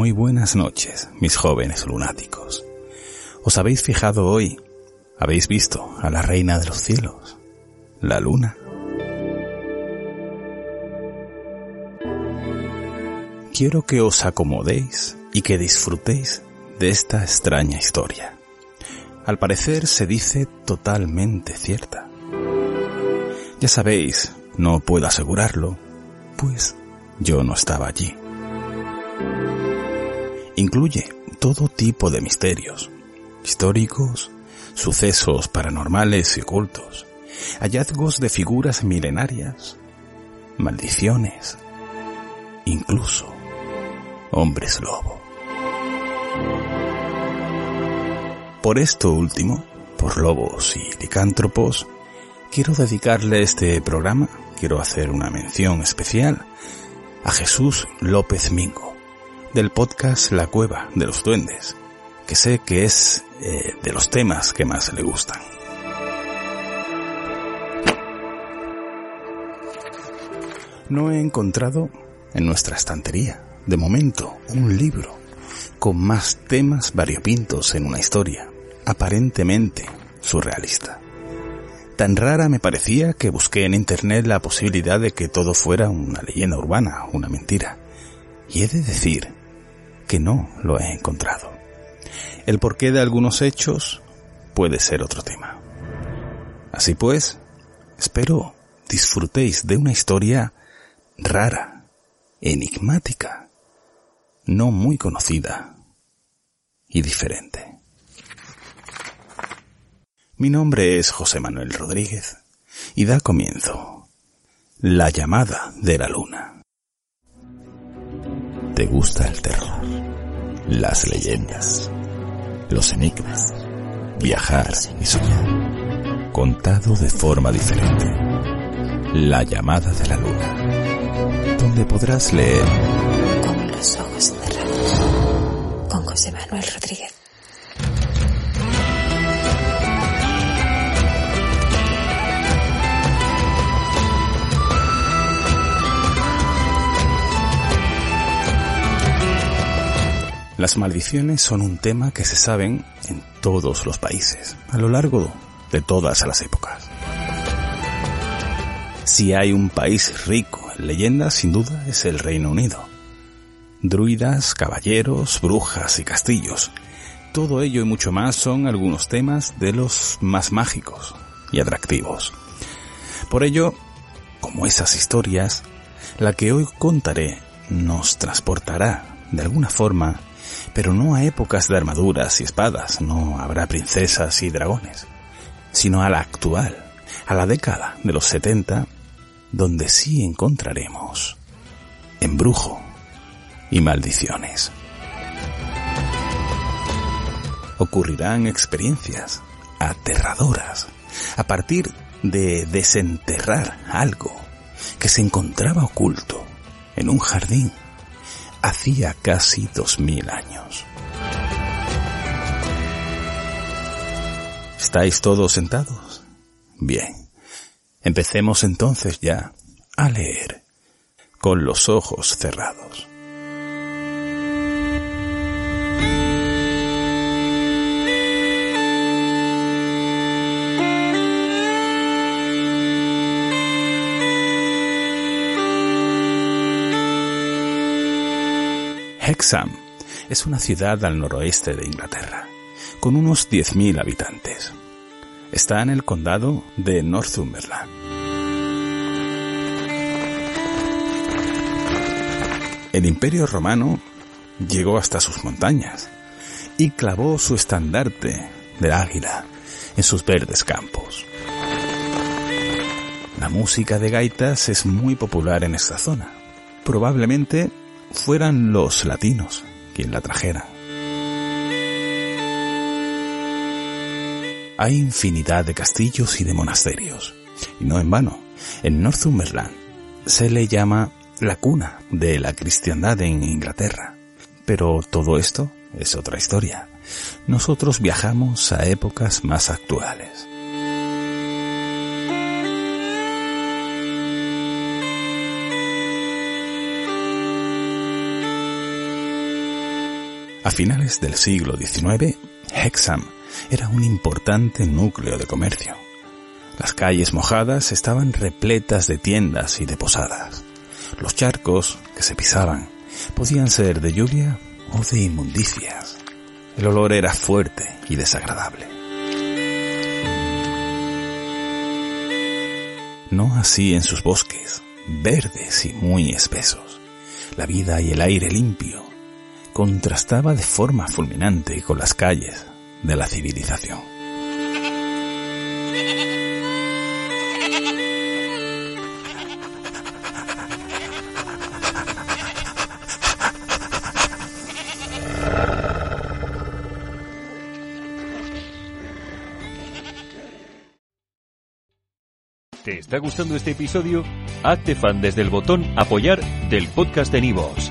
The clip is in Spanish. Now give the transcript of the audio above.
Muy buenas noches, mis jóvenes lunáticos. ¿Os habéis fijado hoy? ¿Habéis visto a la reina de los cielos? La luna. Quiero que os acomodéis y que disfrutéis de esta extraña historia. Al parecer se dice totalmente cierta. Ya sabéis, no puedo asegurarlo, pues yo no estaba allí. Incluye todo tipo de misterios, históricos, sucesos paranormales y ocultos, hallazgos de figuras milenarias, maldiciones, incluso hombres lobo. Por esto último, por lobos y licántropos, quiero dedicarle este programa, quiero hacer una mención especial a Jesús López Mingo, del podcast La Cueva de los Duendes, que sé que es eh, de los temas que más le gustan. No he encontrado en nuestra estantería, de momento, un libro con más temas variopintos en una historia, aparentemente surrealista. Tan rara me parecía que busqué en internet la posibilidad de que todo fuera una leyenda urbana, una mentira. Y he de decir que no lo he encontrado. El porqué de algunos hechos puede ser otro tema. Así pues, espero disfrutéis de una historia rara, enigmática, no muy conocida y diferente. Mi nombre es José Manuel Rodríguez y da comienzo La llamada de la luna. ¿Te gusta el terror? Las leyendas, los enigmas, viajar y soñar. Contado de forma diferente. La llamada de la luna. Donde podrás leer Con los ojos cerrados. Con José Manuel Rodríguez. Las maldiciones son un tema que se saben en todos los países, a lo largo de todas las épocas. Si hay un país rico en leyendas, sin duda es el Reino Unido. Druidas, caballeros, brujas y castillos. Todo ello y mucho más son algunos temas de los más mágicos y atractivos. Por ello, como esas historias, la que hoy contaré nos transportará de alguna forma pero no a épocas de armaduras y espadas, no habrá princesas y dragones, sino a la actual, a la década de los 70, donde sí encontraremos embrujo y maldiciones. Ocurrirán experiencias aterradoras a partir de desenterrar algo que se encontraba oculto en un jardín hacía casi dos mil años. ¿Estáis todos sentados? Bien. Empecemos entonces ya a leer con los ojos cerrados. Hexham es una ciudad al noroeste de Inglaterra, con unos 10.000 habitantes. Está en el condado de Northumberland. El imperio romano llegó hasta sus montañas y clavó su estandarte del águila en sus verdes campos. La música de gaitas es muy popular en esta zona. Probablemente fueran los latinos quien la trajera. Hay infinidad de castillos y de monasterios, y no en vano. En Northumberland se le llama la cuna de la cristiandad en Inglaterra. Pero todo esto es otra historia. Nosotros viajamos a épocas más actuales. A finales del siglo XIX, Hexham era un importante núcleo de comercio. Las calles mojadas estaban repletas de tiendas y de posadas. Los charcos que se pisaban podían ser de lluvia o de inmundicias. El olor era fuerte y desagradable. No así en sus bosques, verdes y muy espesos. La vida y el aire limpio contrastaba de forma fulminante con las calles de la civilización. ¿Te está gustando este episodio? Hazte fan desde el botón Apoyar del podcast de Nivos.